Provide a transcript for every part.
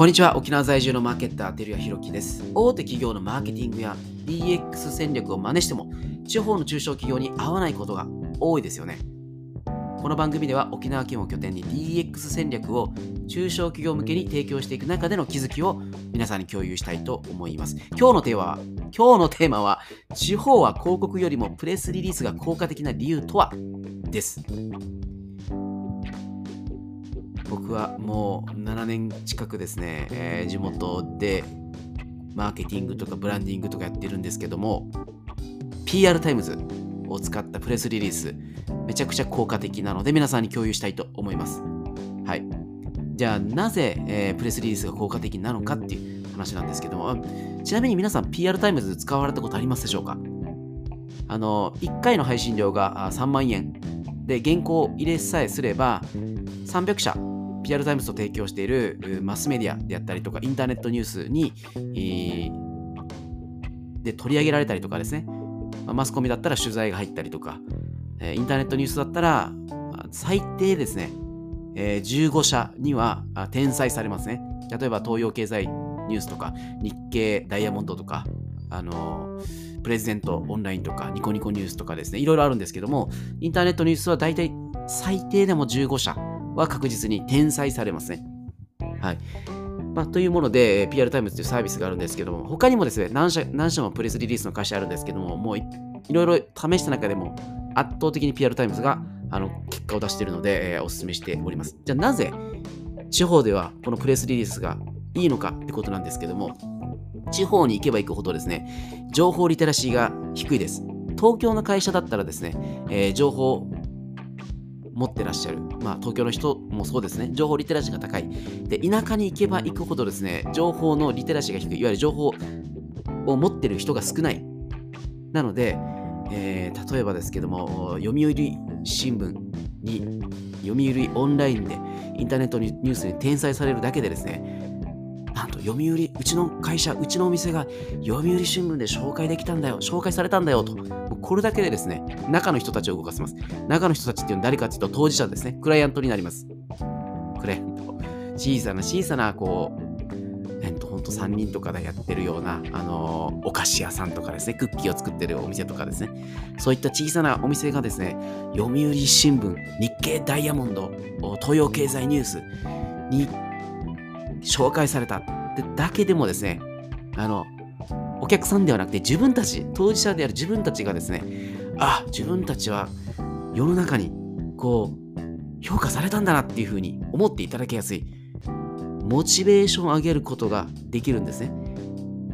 こんにちは。沖縄在住のマーケッター照屋弘樹です。大手企業のマーケティングや DX 戦略を真似しても地方の中小企業に合わないことが多いですよね。この番組では沖縄県を拠点に DX 戦略を中小企業向けに提供していく中での気づきを皆さんに共有したいと思います。今日のテーマは今日のテーマは地方は広告よりもプレスリリースが効果的な理由とは？です。僕はもう7年近くですね、えー、地元でマーケティングとかブランディングとかやってるんですけども PR タイムズを使ったプレスリリースめちゃくちゃ効果的なので皆さんに共有したいと思います。はい。じゃあなぜ、えー、プレスリリースが効果的なのかっていう話なんですけどもちなみに皆さん PR タイムズ使われたことありますでしょうか？あの1回の配信料が3万円。で原稿入れさえすれば300社 PR タイムズと提供しているマスメディアであったりとかインターネットニュースに、で取り上げられたりとかですね、マスコミだったら取材が入ったりとか、インターネットニュースだったら最低ですね、えー、15社には転載されますね。例えば東洋経済ニュースとか日経ダイヤモンドとか、あの、プレジデントオンラインとかニコニコニュースとかですね、いろいろあるんですけども、インターネットニュースは大体最低でも15社は確実に転載されますね。はい。まあ、というもので、PR タイムズというサービスがあるんですけども、他にもですね、何社何社もプレスリリースの会社あるんですけども、もういろいろ試した中でも圧倒的に PR タイムズがあの結果を出しているので、えー、お勧めしております。じゃあなぜ地方ではこのプレスリリースがいいのかってことなんですけども、地方に行けば行くほどですね、情報リテラシーが低いです。東京の会社だったらですね、えー、情報持ってらっしゃる、まあ、東京の人もそうですね、情報リテラシーが高い。で、田舎に行けば行くほどですね、情報のリテラシーが低い、いわゆる情報を持ってる人が少ない。なので、えー、例えばですけども、読売新聞に、読売オンラインでインターネットニュースに転載されるだけでですね、なんと読売、うちの会社、うちのお店が読売新聞で紹介できたんだよ、紹介されたんだよと、これだけでですね、中の人たちを動かせます。中の人たちっていうのは誰かっていうと当事者ですね、クライアントになります。クライアント。小さな小さな、こう、えっと、ほんと3人とかでやってるような、あのー、お菓子屋さんとかですね、クッキーを作ってるお店とかですね、そういった小さなお店がですね、読売新聞、日経ダイヤモンド、東洋経済ニュース紹介されたってだけでもですね、あの、お客さんではなくて自分たち、当事者である自分たちがですね、あ、自分たちは世の中にこう、評価されたんだなっていうふうに思っていただきやすい、モチベーションを上げることができるんですね。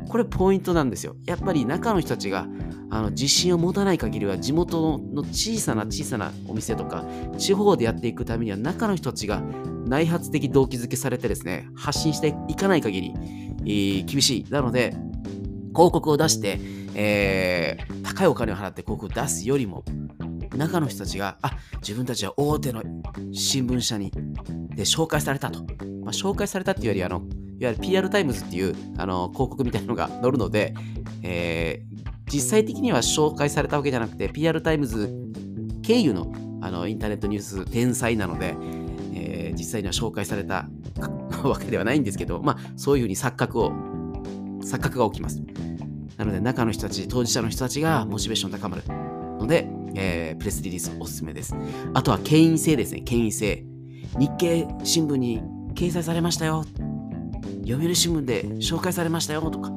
これポイントなんですよ。やっぱり中の人たちがあの自信を持たない限りは地元の小さな小さなお店とか地方でやっていくためには中の人たちが内発的動機づけされてですね、発信していかない限り、えー、厳しい。なので、広告を出して、えー、高いお金を払って広告を出すよりも、中の人たちが、あ、自分たちは大手の新聞社にで紹介されたと。まあ、紹介されたっていうより、あの、いわゆる PR タイムズっていうあの広告みたいなのが載るので、えー、実際的には紹介されたわけじゃなくて、PR タイムズ経由のあのインターネットニュース転載なので、実際には紹介された わけではないんですけど、まあ、そういうふうに錯覚を、錯覚が起きます。なので、中の人たち、当事者の人たちがモチベーション高まるので、えー、プレスリリースおすすめです。あとは、権威性ですね、権威性。日経新聞に掲載されましたよ。読売新聞で紹介されましたよとか。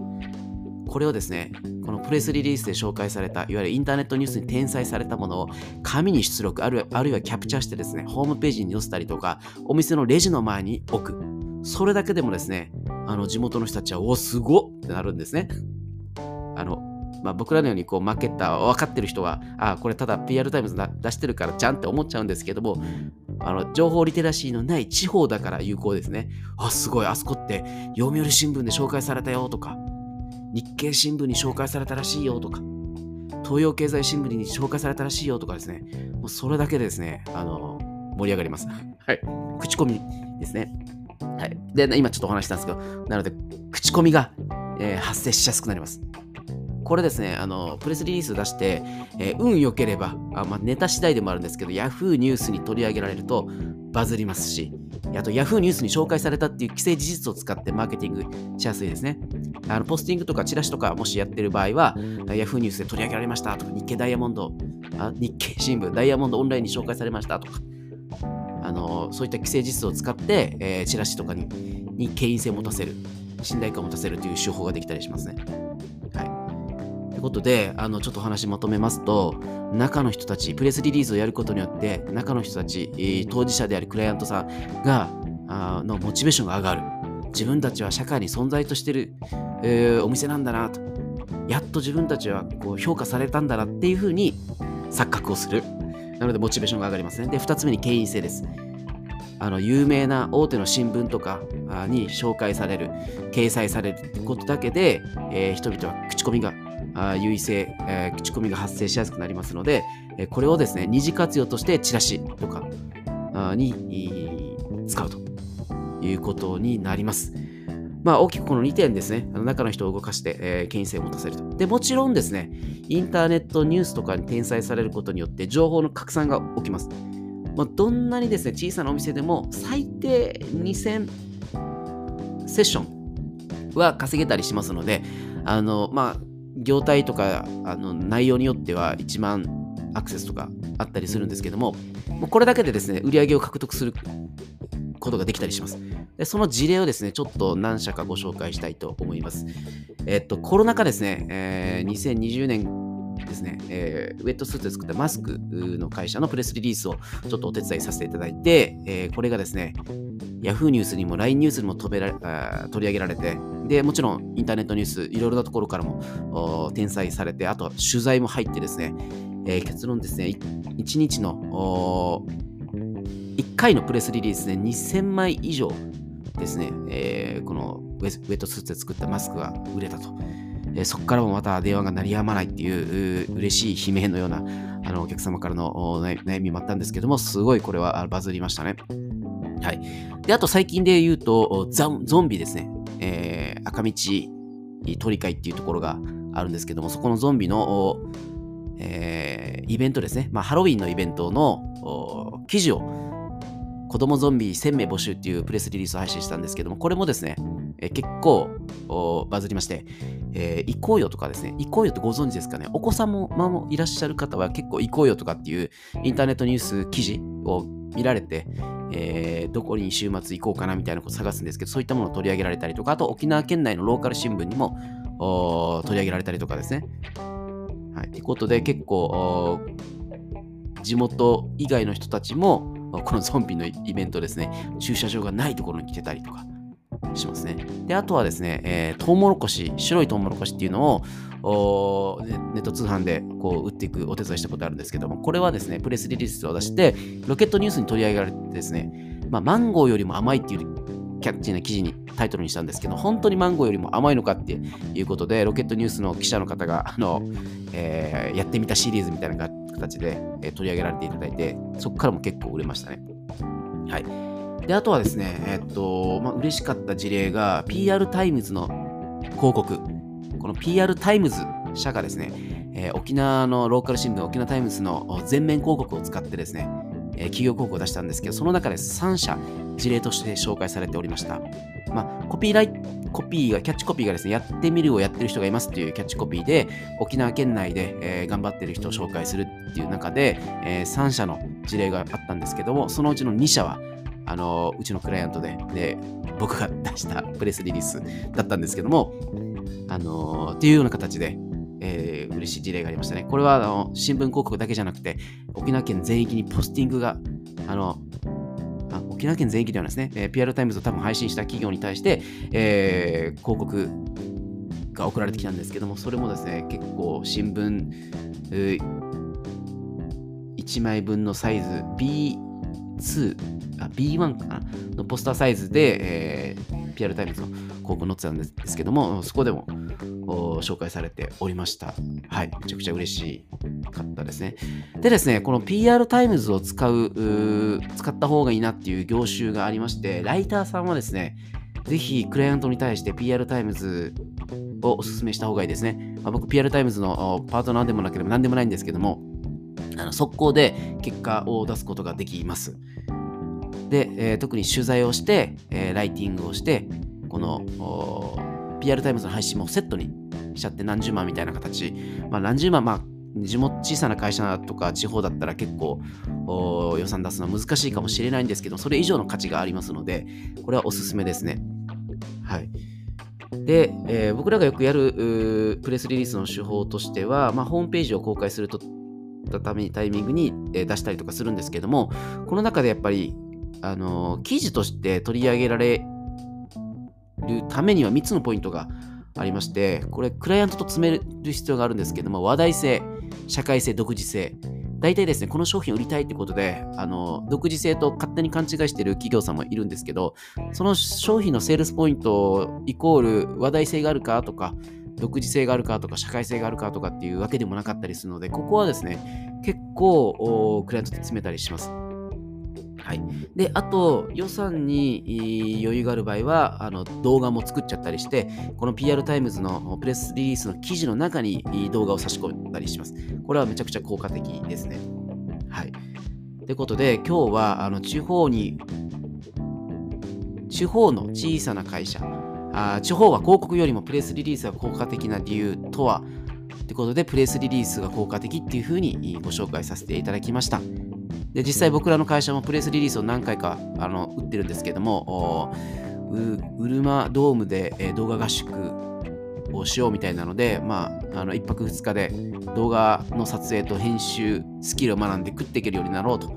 これをですね、このプレスリリースで紹介された、いわゆるインターネットニュースに転載されたものを紙に出力、あるあるいはキャプチャーしてですね、ホームページに載せたりとか、お店のレジの前に置く。それだけでもですね、あの地元の人たちは、お、すごっってなるんですね。あの、まあ、僕らのようにこうマーケッター分かってる人は、あこれただ PR タイムズ出してるからじゃんって思っちゃうんですけども、あの情報リテラシーのない地方だから有効ですね。あ、すごい、あそこって読売新聞で紹介されたよとか、日経新聞に紹介されたらしいよとか、東洋経済新聞に紹介されたらしいよとかですね、もうそれだけでですね、あの、盛り上がります。はい。口コミですね。はい。で、今ちょっとお話したんですけど、なので、口コミが、えー、発生しやすくなります。これですね、あの、プレスリリース出して、えー、運良ければ、あまあ、ネタ次第でもあるんですけど、Yahoo ニュースに取り上げられるとバズりますし、あと Yahoo ニュースに紹介されたっていう既成事実を使ってマーケティングしやすいですね。あのポスティングとかチラシとかもしやってる場合は、Yahoo ニュースで取り上げられましたとか、日経ダイヤモンド、あ日経新聞、ダイヤモンドオンラインに紹介されましたとか、あのそういった既成事実を使って、えー、チラシとかにに権威性を持たせる、信頼感を持たせるという手法ができたりしますね。はい。ということで、あのちょっとお話まとめますと、中の人たち、プレスリリースをやることによって、中の人たち、当事者であるクライアントさんがあのモチベーションが上がる。自分たちは社会に存在としてる、えー、お店なんだなと。やっと自分たちはこう評価されたんだなっていうふうに錯覚をする。なので、モチベーションが上がりますね。で、2つ目に権威性です。あの有名な大手の新聞とかに紹介される、掲載されるってことだけで、えー、人々は口コミが優位性、えー、口コミが発生しやすくなりますので、えこれをですね、二次活用としてチラシとかに使うということになります。まあ、大きくこの2点ですね、あの中の人を動かして、えー、権威性を持たせると。で、もちろんですね、インターネットニュースとかに転載されることによって情報の拡散が起きます。まあ、どんなにですね、小さなお店でも最低2000セッションは稼げたりしますので、あの、まあ、業態とかあの内容によっては1万アクセスとかあったりするんですけども、もうこれだけでですね、売り上げを獲得することができたりします。でその事例をですね、ちょっと何社かご紹介したいと思います。えっと、コロナ禍ですね、えー、2020年ですね、えー、ウェットスーツで作ったマスクの会社のプレスリリースをちょっとお手伝いさせていただいて、えー、これがですね、Yahoo ニュースにも LINE ニュースにも取り上げられて、で、もちろんインターネットニュース、いろいろなところからも転載されて、あとは取材も入ってですね、えー、結論ですね、1日の1回のプレスリリースで2000枚以上ですね、えー、このウェットスーツで作ったマスクが売れたと。えー、そこからもまた電話が鳴りやまないっていう嬉しい悲鳴のようなあのお客様からの悩みもあったんですけども、すごいこれはバズりましたね。はい。で、あと最近で言うと、ゾンビですね。えー、赤道鳥会っていうところがあるんですけども、そこのゾンビの、えー、イベントですね。まあ、ハロウィンのイベントの記事を子供ゾンビ1000名募集っていうプレスリリースを配信したんですけども、これもですね、え、結構バズりまして、えー、行こうよとかですね、行こうよってご存知ですかね、お子さんも,、まあ、もいらっしゃる方は結構行こうよとかっていうインターネットニュース記事を見られて、えー、どこに週末行こうかなみたいなことを探すんですけど、そういったものを取り上げられたりとか、あと沖縄県内のローカル新聞にも取り上げられたりとかですね。はい。ということで、結構、地元以外の人たちも、このゾンビのイベントですね、駐車場がないところに来てたりとかしますね。で、あとはですね、えー、トウモロコシ、白いトウモロコシっていうのをネット通販でこう売っていくお手伝いしたことあるんですけども、これはですね、プレスリリースを出して、ロケットニュースに取り上げられてですね、まあ、マンゴーよりも甘いっていうキャッチーな記事にタイトルにしたんですけど、本当にマンゴーよりも甘いのかっていうことで、ロケットニュースの記者の方が、あの、えー、やってみたシリーズみたいなのがあって形で、え取り上げられていただいて、そこからも結構売れましたね。はい。で、あとはですね、えっと、まあ、嬉しかった事例が、PR タイムズの広告。この PR タイムズ社がですね、えー、沖縄のローカル新聞、沖縄タイムズの全面広告を使ってですね、えー、企業広告を出したんですけど、その中で3社事例として紹介されておりました。まあ、コピーライコピーが、キャッチコピーがですね、やってみるをやってる人がいますっていうキャッチコピーで、沖縄県内で、えー、頑張ってる人を紹介するっていう中で、えー、3社の事例があったんですけども、そのうちの2社は、あのうちのクライアントで、で、僕が出したプレスリリースだったんですけども、あのっていうような形で、えー、嬉しい事例がありましたね。これはあの新聞広告だけじゃなくて、沖縄県全域にポスティングが、あの、あ沖縄県全域ではですね、えー、PR タイムズを多分配信した企業に対して、えー、広告が送られてきたんですけども、それもですね、結構新聞、1枚分のサイズ B2、B1 かな？のポスターサイズで、えー、PR タイムズの広告載ってたんですけども、そこでも紹介されておりました。はい、めちゃくちゃ嬉しかったですね。でですね、この PR タイムズを使う、使った方がいいなっていう業種がありまして、ライターさんはですね、ぜひクライアントに対して PR タイムズをお勧めした方がいいですね。まあ、僕、PR タイムズのパートナーでもなければ何でもないんですけども、あの速攻で結果を出すことができます。で、えー特に取材をして、えーライティングをして、この PR タイムズの配信もセットにしちゃって何十万みたいな形、まあ、何十万、まあ、地元小さな会社とか地方だったら結構お予算出すのは難しいかもしれないんですけど、それ以上の価値がありますので、これはおすすめですね。はい。で、えー僕らがよくやるプレスリリースの手法としては、まあ、ホームページを公開するとためタイミングに、えー出したりとかするんですけども、この中でやっぱり、あのー記事として取り上げられるためには3つのポイントがありまして、これ、クライアントと詰める必要があるんですけども、話題性、社会性、独自性。大体ですね、この商品を売りたいってことで、あの独自性と勝手に勘違いしてる企業さんもいるんですけど、その商品のセールスポイントイコール話題性があるかとか、独自性があるかとか、社会性があるかとかっていうわけでもなかったりするので、ここはですね、結構クライアントと詰めたりします。はい。で、あと、予算に余裕がある場合は、あの動画も作っちゃったりして、この PR タイムズのプレスリリースの記事の中に動画を差し込んだりします。これはめちゃくちゃ効果的ですね。はい。ということで、今日はあの地方に、地方の小さな会社、あ地方は広告よりもプレスリリースが効果的な理由とは？ということで、プレスリリースが効果的っていうふうにご紹介させていただきました。で実際僕らの会社もプレスリリースを何回かあの打ってるんですけども、おうウルマドームで、えー動画合宿をしようみたいなので、まあ、あの1泊2日で動画の撮影と編集スキルを学んで食っていけるようになろうと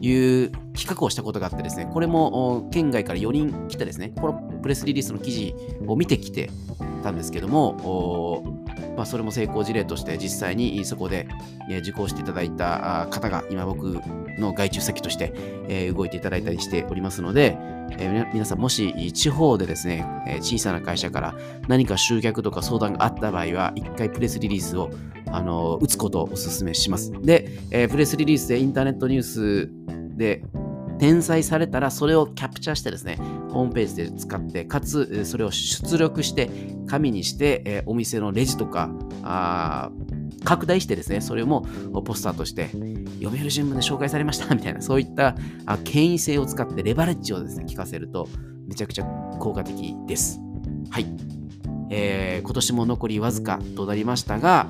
いう企画をしたことがあってですね、これもお県外から4人来てですね、このプレスリリースの記事を見てきてたんですけども、おまあ、それも成功事例として実際にそこで受講していただいた方が今僕の外注先として、動いていただいたりしておりますので、皆さんもし地方でですね、小さな会社から何か集客とか相談があった場合は一回プレスリリースをあの打つことをお勧めします。で、プレスリリースでインターネットニュースで転載されたらそれをキャプチャーしてですね、ホームページで使って、かつそれを出力して紙にして、えお店のレジとかあ拡大してですね、それもポスターとして読売新聞で紹介されました みたいな、そういった権威性を使ってレバレッジをですね、聞かせるとめちゃくちゃ効果的です。はい。えー今年も残りわずかとなりましたが、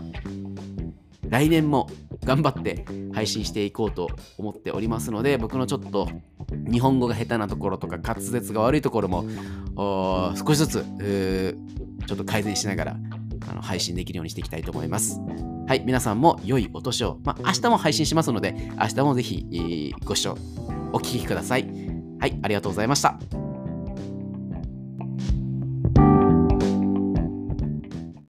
来年も頑張って配信していこうと思っておりますので、僕のちょっと日本語が下手なところとか滑舌が悪いところも少しずつちょっと改善しながらあの配信できるようにしていきたいと思います。はい、皆さんも良いお年を。まあ、明日も配信しますので、明日もぜひ、ご視聴お聞きください。はい、ありがとうございました。